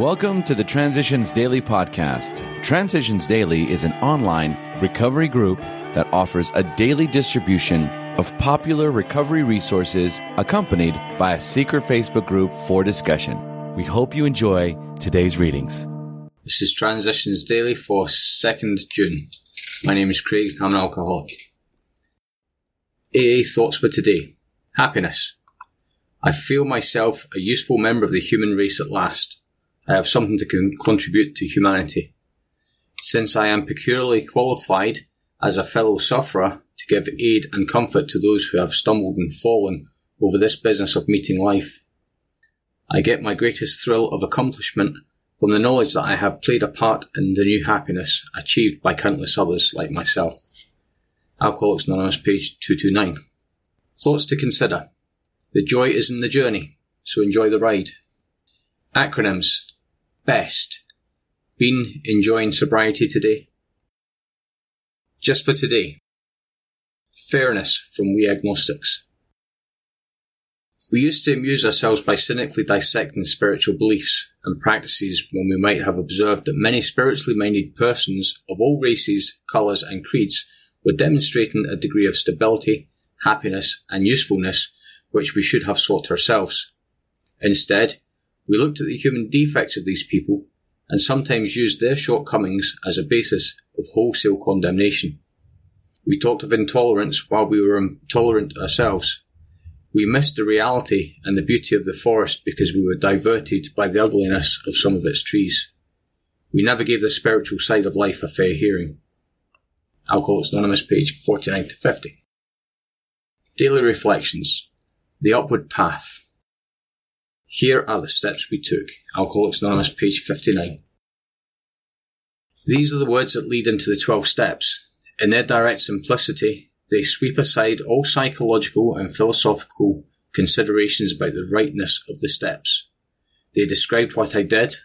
Welcome to the Transitions Daily podcast. Transitions Daily is an online recovery group that offers a daily distribution of popular recovery resources accompanied by a secret Facebook group for discussion. We hope you enjoy today's readings. This is Transitions Daily for 2nd June. My name is Craig, I'm an alcoholic. AA thoughts for today. Happiness. I feel myself a useful member of the human race at last. I have something to con- contribute to humanity. Since I am peculiarly qualified as a fellow sufferer to give aid and comfort to those who have stumbled and fallen over this business of meeting life, I get my greatest thrill of accomplishment from the knowledge that I have played a part in the new happiness achieved by countless others like myself. Alcoholics Anonymous, page 229. Thoughts to consider. The joy is in the journey, so enjoy the ride. Acronyms best. Been enjoying sobriety today? Just for today. Fairness from We Agnostics. We used to amuse ourselves by cynically dissecting spiritual beliefs and practices when we might have observed that many spiritually minded persons of all races, colours, and creeds were demonstrating a degree of stability, happiness, and usefulness which we should have sought ourselves. Instead, we looked at the human defects of these people and sometimes used their shortcomings as a basis of wholesale condemnation. We talked of intolerance while we were intolerant ourselves. We missed the reality and the beauty of the forest because we were diverted by the ugliness of some of its trees. We never gave the spiritual side of life a fair hearing. Alcoholics Anonymous, page 49 to 50. Daily Reflections The Upward Path. Here are the steps we took. Alcoholics Anonymous, page 59. These are the words that lead into the 12 steps. In their direct simplicity, they sweep aside all psychological and philosophical considerations about the rightness of the steps. They described what I did.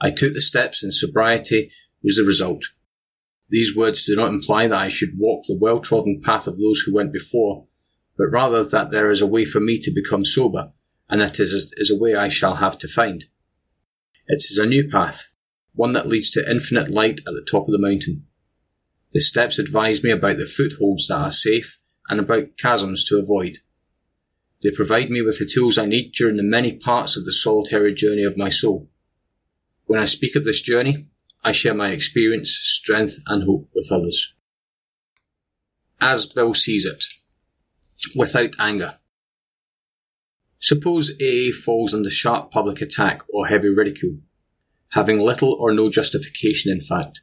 I took the steps and sobriety was the result. These words do not imply that I should walk the well trodden path of those who went before, but rather that there is a way for me to become sober and that is, is a way I shall have to find. It is a new path, one that leads to infinite light at the top of the mountain. The steps advise me about the footholds that are safe and about chasms to avoid. They provide me with the tools I need during the many parts of the solitary journey of my soul. When I speak of this journey, I share my experience, strength, and hope with others. As Bill sees it, without anger. Suppose AA falls under sharp public attack or heavy ridicule, having little or no justification in fact.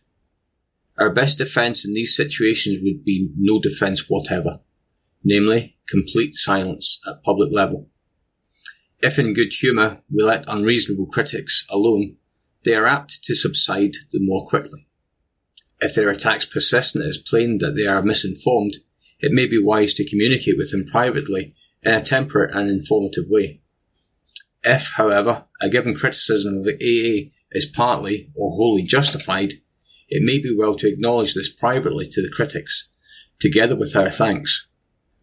Our best defence in these situations would be no defence whatever, namely, complete silence at public level. If in good humour we let unreasonable critics alone, they are apt to subside the more quickly. If their attacks persist and it is plain that they are misinformed, it may be wise to communicate with them privately in a temperate and informative way. If, however, a given criticism of the AA is partly or wholly justified, it may be well to acknowledge this privately to the critics, together with our thanks,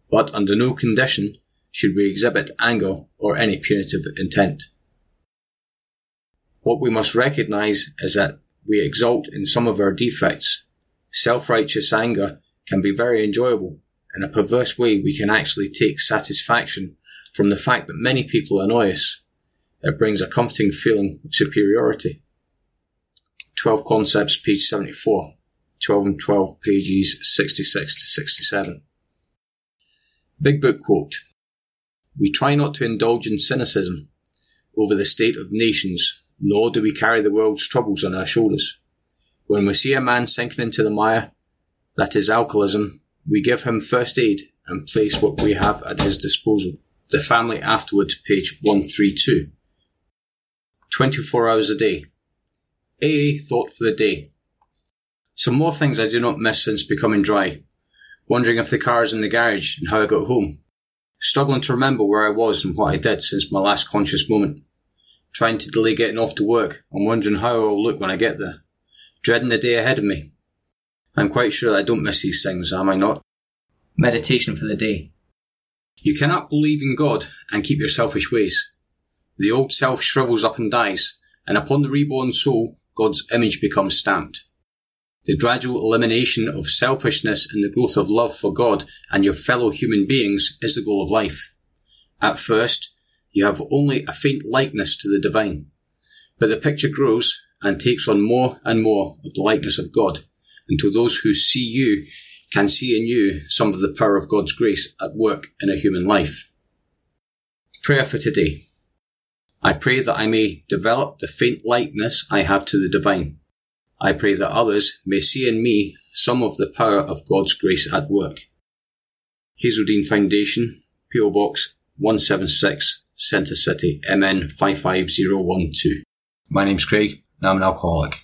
but under no condition should we exhibit anger or any punitive intent. What we must recognize is that we exult in some of our defects. Self-righteous anger can be very enjoyable in a perverse way, we can actually take satisfaction from the fact that many people annoy us. It brings a comforting feeling of superiority. 12 Concepts, page 74. 12 and 12, pages 66 to 67. Big Book quote We try not to indulge in cynicism over the state of nations, nor do we carry the world's troubles on our shoulders. When we see a man sinking into the mire, that is alcoholism, we give him first aid and place what we have at his disposal. The family afterwards, page 132. 24 hours a day. AA thought for the day. Some more things I do not miss since becoming dry. Wondering if the car is in the garage and how I got home. Struggling to remember where I was and what I did since my last conscious moment. Trying to delay getting off to work and wondering how I will look when I get there. Dreading the day ahead of me. I'm quite sure I don't miss these things, am I not? Meditation for the day. You cannot believe in God and keep your selfish ways. The old self shrivels up and dies, and upon the reborn soul, God's image becomes stamped. The gradual elimination of selfishness and the growth of love for God and your fellow human beings is the goal of life. At first, you have only a faint likeness to the divine, but the picture grows and takes on more and more of the likeness of God until those who see you can see in you some of the power of God's grace at work in a human life. Prayer for today. I pray that I may develop the faint likeness I have to the divine I pray that others may see in me some of the power of God's grace at work. Hazelden Foundation, PO Box 176, Centre City, MN 55012. My name's Craig, and I'm an alcoholic.